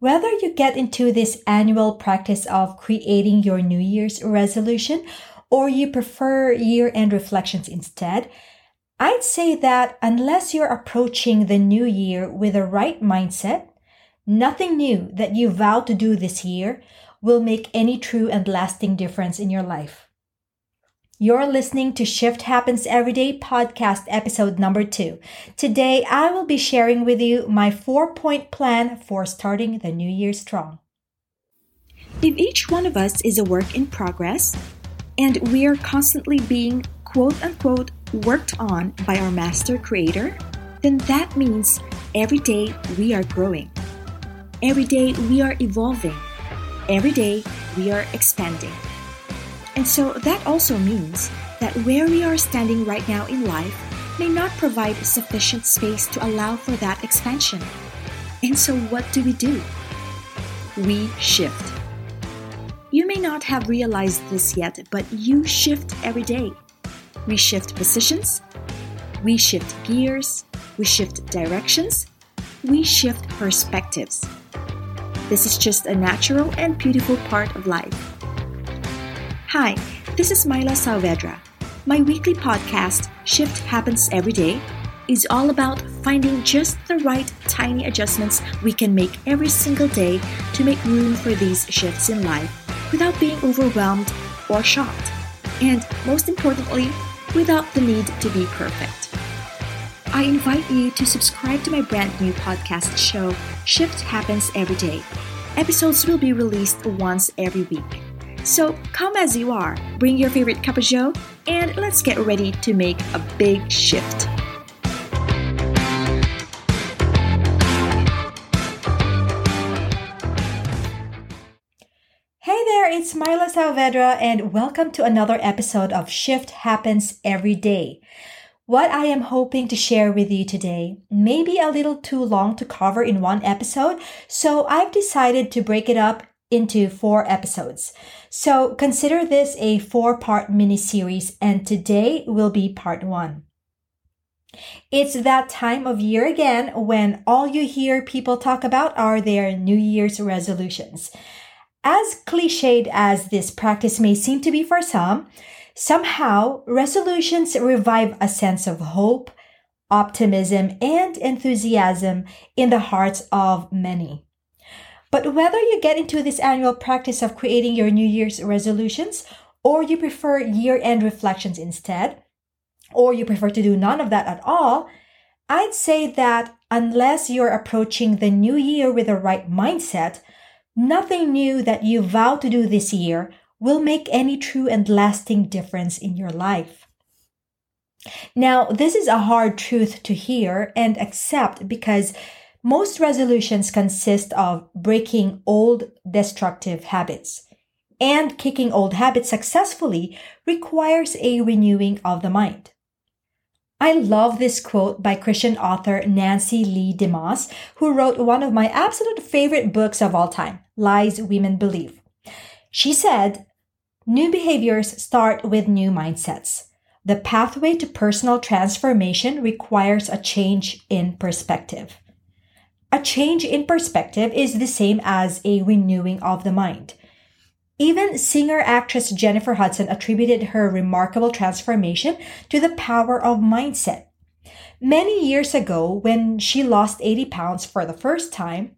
Whether you get into this annual practice of creating your New Year's resolution or you prefer year end reflections instead, I'd say that unless you're approaching the new year with the right mindset, nothing new that you vow to do this year will make any true and lasting difference in your life. You're listening to Shift Happens Every Day podcast episode number two. Today, I will be sharing with you my four point plan for starting the new year strong. If each one of us is a work in progress and we are constantly being quote unquote worked on by our master creator, then that means every day we are growing. Every day we are evolving. Every day we are expanding. And so that also means that where we are standing right now in life may not provide sufficient space to allow for that expansion. And so what do we do? We shift. You may not have realized this yet, but you shift every day. We shift positions, we shift gears, we shift directions, we shift perspectives. This is just a natural and beautiful part of life. Hi, this is Myla Saavedra. My weekly podcast, Shift Happens Every Day, is all about finding just the right tiny adjustments we can make every single day to make room for these shifts in life without being overwhelmed or shocked. And most importantly, without the need to be perfect. I invite you to subscribe to my brand new podcast show, Shift Happens Every Day. Episodes will be released once every week. So come as you are, bring your favorite joe, and let's get ready to make a big shift. Hey there, it's Myla Saavedra, and welcome to another episode of Shift Happens Every Day. What I am hoping to share with you today may be a little too long to cover in one episode, so I've decided to break it up into four episodes. So consider this a four part mini series, and today will be part one. It's that time of year again when all you hear people talk about are their New Year's resolutions. As cliched as this practice may seem to be for some, somehow resolutions revive a sense of hope, optimism, and enthusiasm in the hearts of many. But whether you get into this annual practice of creating your New Year's resolutions, or you prefer year end reflections instead, or you prefer to do none of that at all, I'd say that unless you're approaching the new year with the right mindset, nothing new that you vow to do this year will make any true and lasting difference in your life. Now, this is a hard truth to hear and accept because most resolutions consist of breaking old destructive habits. And kicking old habits successfully requires a renewing of the mind. I love this quote by Christian author Nancy Leigh DeMoss, who wrote one of my absolute favorite books of all time, Lies Women Believe. She said, New behaviors start with new mindsets. The pathway to personal transformation requires a change in perspective. A change in perspective is the same as a renewing of the mind. Even singer actress Jennifer Hudson attributed her remarkable transformation to the power of mindset. Many years ago, when she lost 80 pounds for the first time,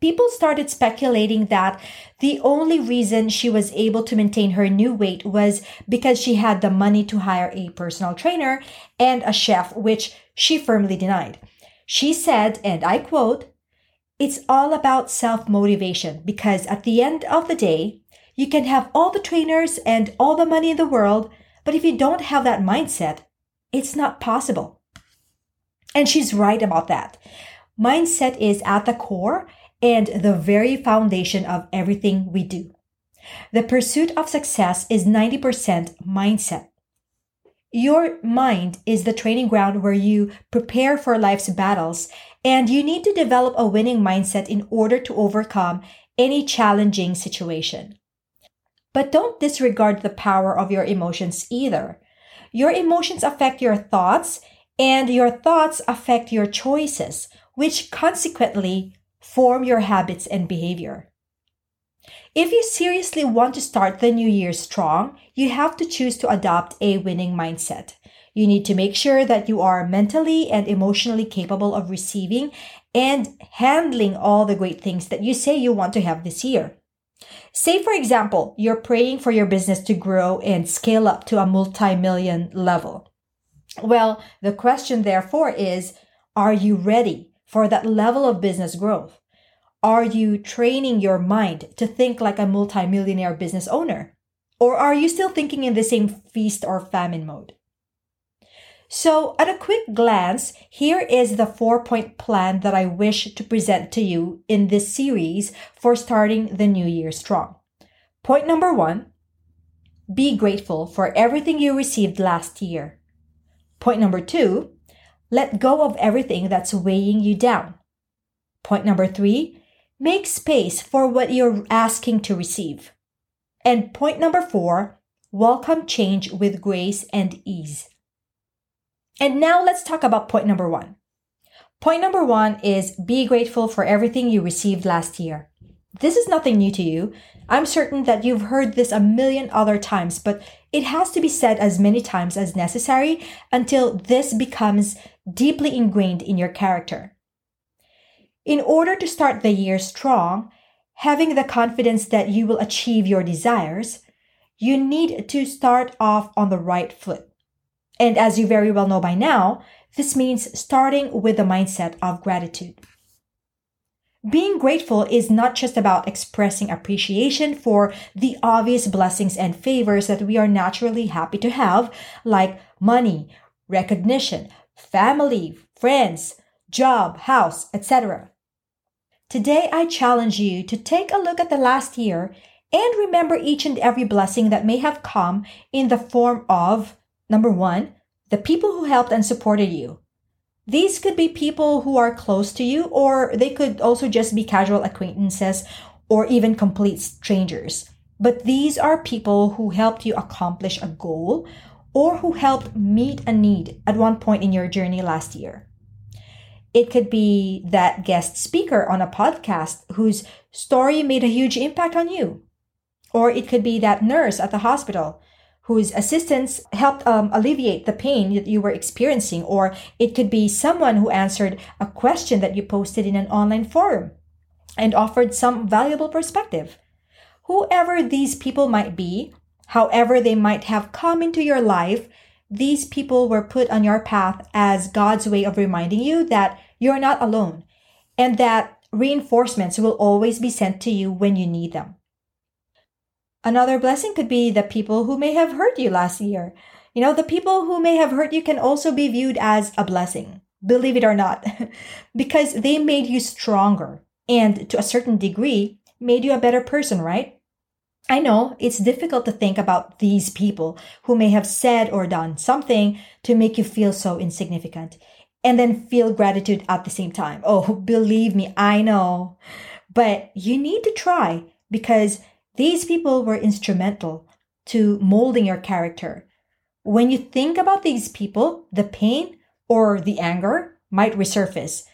people started speculating that the only reason she was able to maintain her new weight was because she had the money to hire a personal trainer and a chef, which she firmly denied. She said, and I quote, it's all about self motivation because at the end of the day, you can have all the trainers and all the money in the world, but if you don't have that mindset, it's not possible. And she's right about that. Mindset is at the core and the very foundation of everything we do. The pursuit of success is 90% mindset. Your mind is the training ground where you prepare for life's battles, and you need to develop a winning mindset in order to overcome any challenging situation. But don't disregard the power of your emotions either. Your emotions affect your thoughts, and your thoughts affect your choices, which consequently form your habits and behavior. If you seriously want to start the new year strong, you have to choose to adopt a winning mindset. You need to make sure that you are mentally and emotionally capable of receiving and handling all the great things that you say you want to have this year. Say, for example, you're praying for your business to grow and scale up to a multi million level. Well, the question therefore is, are you ready for that level of business growth? Are you training your mind to think like a multimillionaire business owner? Or are you still thinking in the same feast or famine mode? So, at a quick glance, here is the four point plan that I wish to present to you in this series for starting the new year strong. Point number one be grateful for everything you received last year. Point number two let go of everything that's weighing you down. Point number three make space for what you're asking to receive. And point number four welcome change with grace and ease. And now let's talk about point number one. Point number one is be grateful for everything you received last year. This is nothing new to you. I'm certain that you've heard this a million other times, but it has to be said as many times as necessary until this becomes deeply ingrained in your character. In order to start the year strong, having the confidence that you will achieve your desires, you need to start off on the right foot. And as you very well know by now, this means starting with the mindset of gratitude. Being grateful is not just about expressing appreciation for the obvious blessings and favors that we are naturally happy to have, like money, recognition, family, friends, job, house, etc. Today, I challenge you to take a look at the last year and remember each and every blessing that may have come in the form of Number one, the people who helped and supported you. These could be people who are close to you, or they could also just be casual acquaintances or even complete strangers. But these are people who helped you accomplish a goal or who helped meet a need at one point in your journey last year. It could be that guest speaker on a podcast whose story made a huge impact on you. Or it could be that nurse at the hospital whose assistance helped um, alleviate the pain that you were experiencing, or it could be someone who answered a question that you posted in an online forum and offered some valuable perspective. Whoever these people might be, however they might have come into your life, these people were put on your path as God's way of reminding you that you're not alone and that reinforcements will always be sent to you when you need them. Another blessing could be the people who may have hurt you last year. You know, the people who may have hurt you can also be viewed as a blessing, believe it or not, because they made you stronger and to a certain degree made you a better person, right? I know it's difficult to think about these people who may have said or done something to make you feel so insignificant and then feel gratitude at the same time. Oh, believe me, I know. But you need to try because these people were instrumental to molding your character. When you think about these people, the pain or the anger might resurface,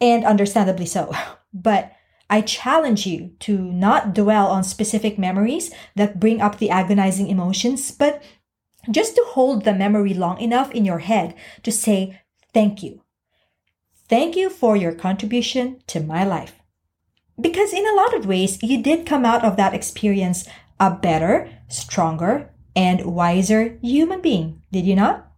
and understandably so. But I challenge you to not dwell on specific memories that bring up the agonizing emotions, but just to hold the memory long enough in your head to say, Thank you. Thank you for your contribution to my life. Because in a lot of ways, you did come out of that experience a better, stronger, and wiser human being, did you not?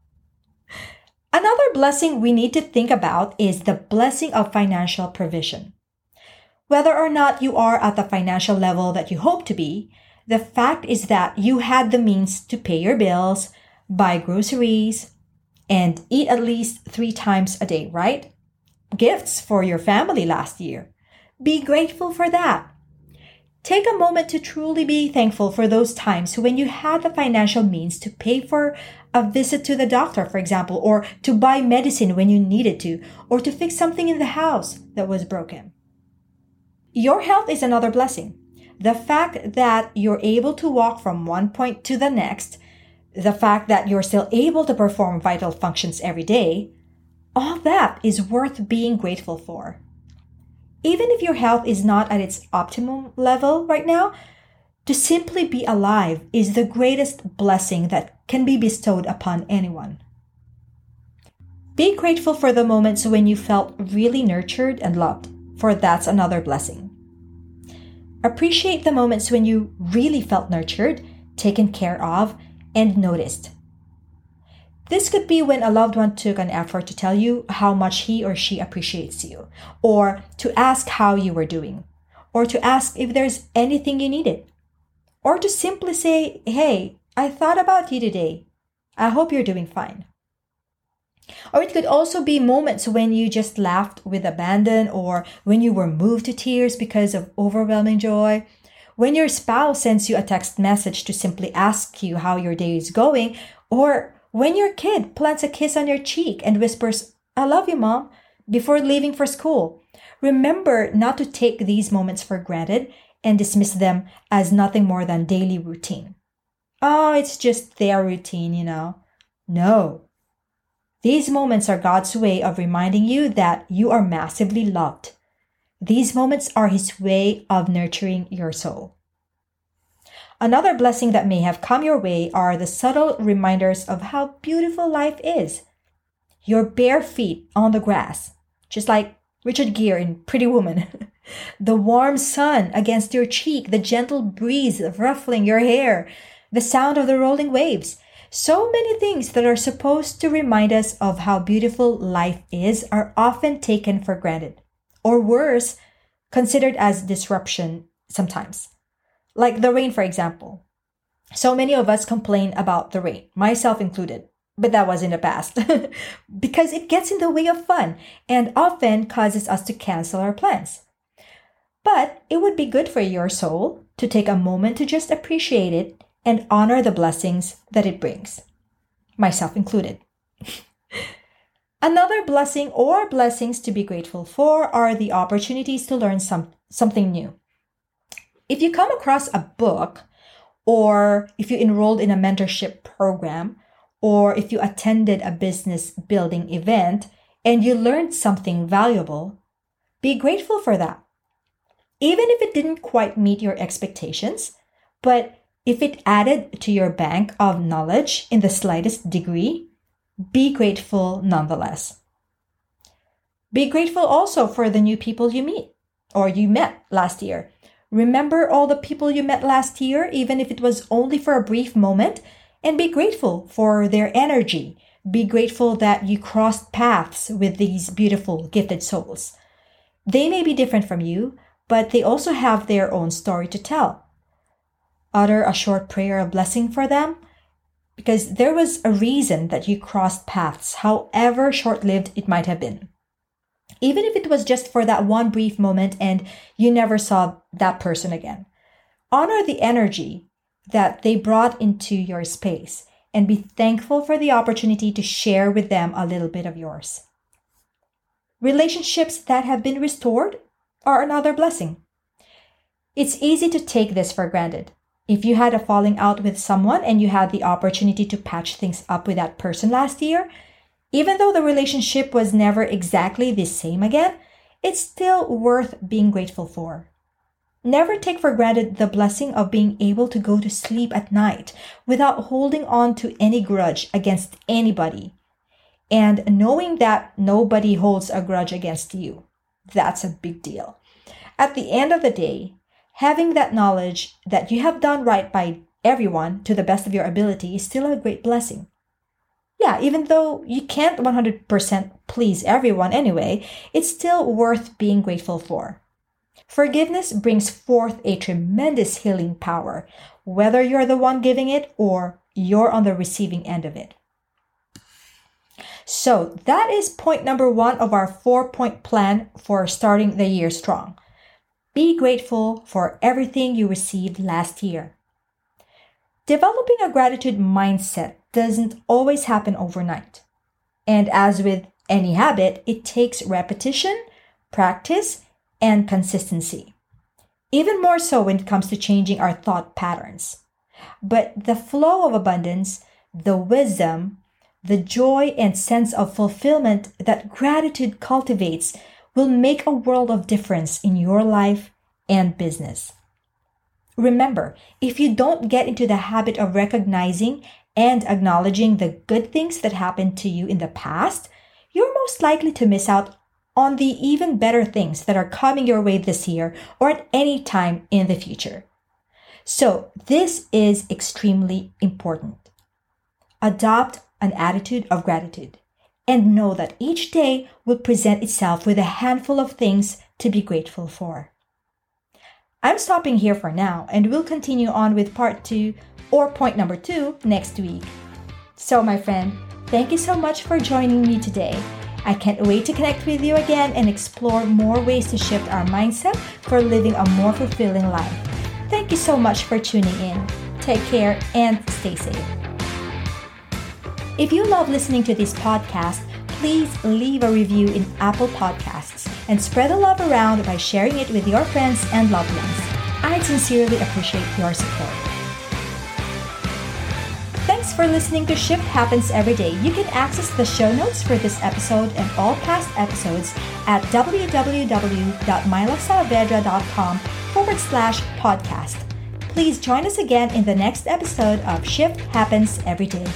Another blessing we need to think about is the blessing of financial provision. Whether or not you are at the financial level that you hope to be, the fact is that you had the means to pay your bills, buy groceries, and eat at least three times a day, right? Gifts for your family last year. Be grateful for that. Take a moment to truly be thankful for those times when you had the financial means to pay for a visit to the doctor, for example, or to buy medicine when you needed to, or to fix something in the house that was broken. Your health is another blessing. The fact that you're able to walk from one point to the next, the fact that you're still able to perform vital functions every day, all that is worth being grateful for. even if your health is not at its optimum level right now, to simply be alive is the greatest blessing that can be bestowed upon anyone. Be grateful for the moments when you felt really nurtured and loved, for that's another blessing. Appreciate the moments when you really felt nurtured, taken care of, and noticed. This could be when a loved one took an effort to tell you how much he or she appreciates you, or to ask how you were doing, or to ask if there's anything you needed, or to simply say, Hey, I thought about you today. I hope you're doing fine. Or it could also be moments when you just laughed with abandon, or when you were moved to tears because of overwhelming joy. When your spouse sends you a text message to simply ask you how your day is going, or when your kid plants a kiss on your cheek and whispers, I love you, mom, before leaving for school, remember not to take these moments for granted and dismiss them as nothing more than daily routine. Oh, it's just their routine, you know. No. These moments are God's way of reminding you that you are massively loved. These moments are His way of nurturing your soul. Another blessing that may have come your way are the subtle reminders of how beautiful life is. Your bare feet on the grass, just like Richard Gere in Pretty Woman. the warm sun against your cheek, the gentle breeze ruffling your hair, the sound of the rolling waves. So many things that are supposed to remind us of how beautiful life is are often taken for granted, or worse, considered as disruption sometimes. Like the rain, for example. So many of us complain about the rain, myself included, but that was in the past, because it gets in the way of fun and often causes us to cancel our plans. But it would be good for your soul to take a moment to just appreciate it and honor the blessings that it brings, myself included. Another blessing or blessings to be grateful for are the opportunities to learn some, something new. If you come across a book, or if you enrolled in a mentorship program, or if you attended a business building event and you learned something valuable, be grateful for that. Even if it didn't quite meet your expectations, but if it added to your bank of knowledge in the slightest degree, be grateful nonetheless. Be grateful also for the new people you meet or you met last year Remember all the people you met last year, even if it was only for a brief moment, and be grateful for their energy. Be grateful that you crossed paths with these beautiful, gifted souls. They may be different from you, but they also have their own story to tell. Utter a short prayer of blessing for them because there was a reason that you crossed paths, however short lived it might have been even if it was just for that one brief moment and you never saw that person again. Honor the energy that they brought into your space and be thankful for the opportunity to share with them a little bit of yours. Relationships that have been restored are another blessing. It's easy to take this for granted. If you had a falling out with someone and you had the opportunity to patch things up with that person last year, even though the relationship was never exactly the same again, it's still worth being grateful for. Never take for granted the blessing of being able to go to sleep at night without holding on to any grudge against anybody. And knowing that nobody holds a grudge against you. That's a big deal. At the end of the day, having that knowledge that you have done right by everyone to the best of your ability is still a great blessing yeah, even though you can't 100% please everyone anyway, it's still worth being grateful for. Forgiveness brings forth a tremendous healing power, whether you're the one giving it or you're on the receiving end of it. So, that is point number one of our four point plan for starting the year strong. Be grateful for everything you received last year. Developing a gratitude mindset doesn't always happen overnight. And as with any habit, it takes repetition, practice, and consistency. Even more so when it comes to changing our thought patterns. But the flow of abundance, the wisdom, the joy and sense of fulfillment that gratitude cultivates will make a world of difference in your life and business. Remember, if you don't get into the habit of recognizing and acknowledging the good things that happened to you in the past, you're most likely to miss out on the even better things that are coming your way this year or at any time in the future. So, this is extremely important. Adopt an attitude of gratitude and know that each day will present itself with a handful of things to be grateful for. I'm stopping here for now and we'll continue on with part two or point number two next week. So, my friend, thank you so much for joining me today. I can't wait to connect with you again and explore more ways to shift our mindset for living a more fulfilling life. Thank you so much for tuning in. Take care and stay safe. If you love listening to this podcast, please leave a review in Apple Podcasts and spread the love around by sharing it with your friends and loved ones. I sincerely appreciate your support. Thanks for listening to Shift Happens Every Day. You can access the show notes for this episode and all past episodes at www.mylasaavedra.com forward slash podcast. Please join us again in the next episode of Shift Happens Every Day.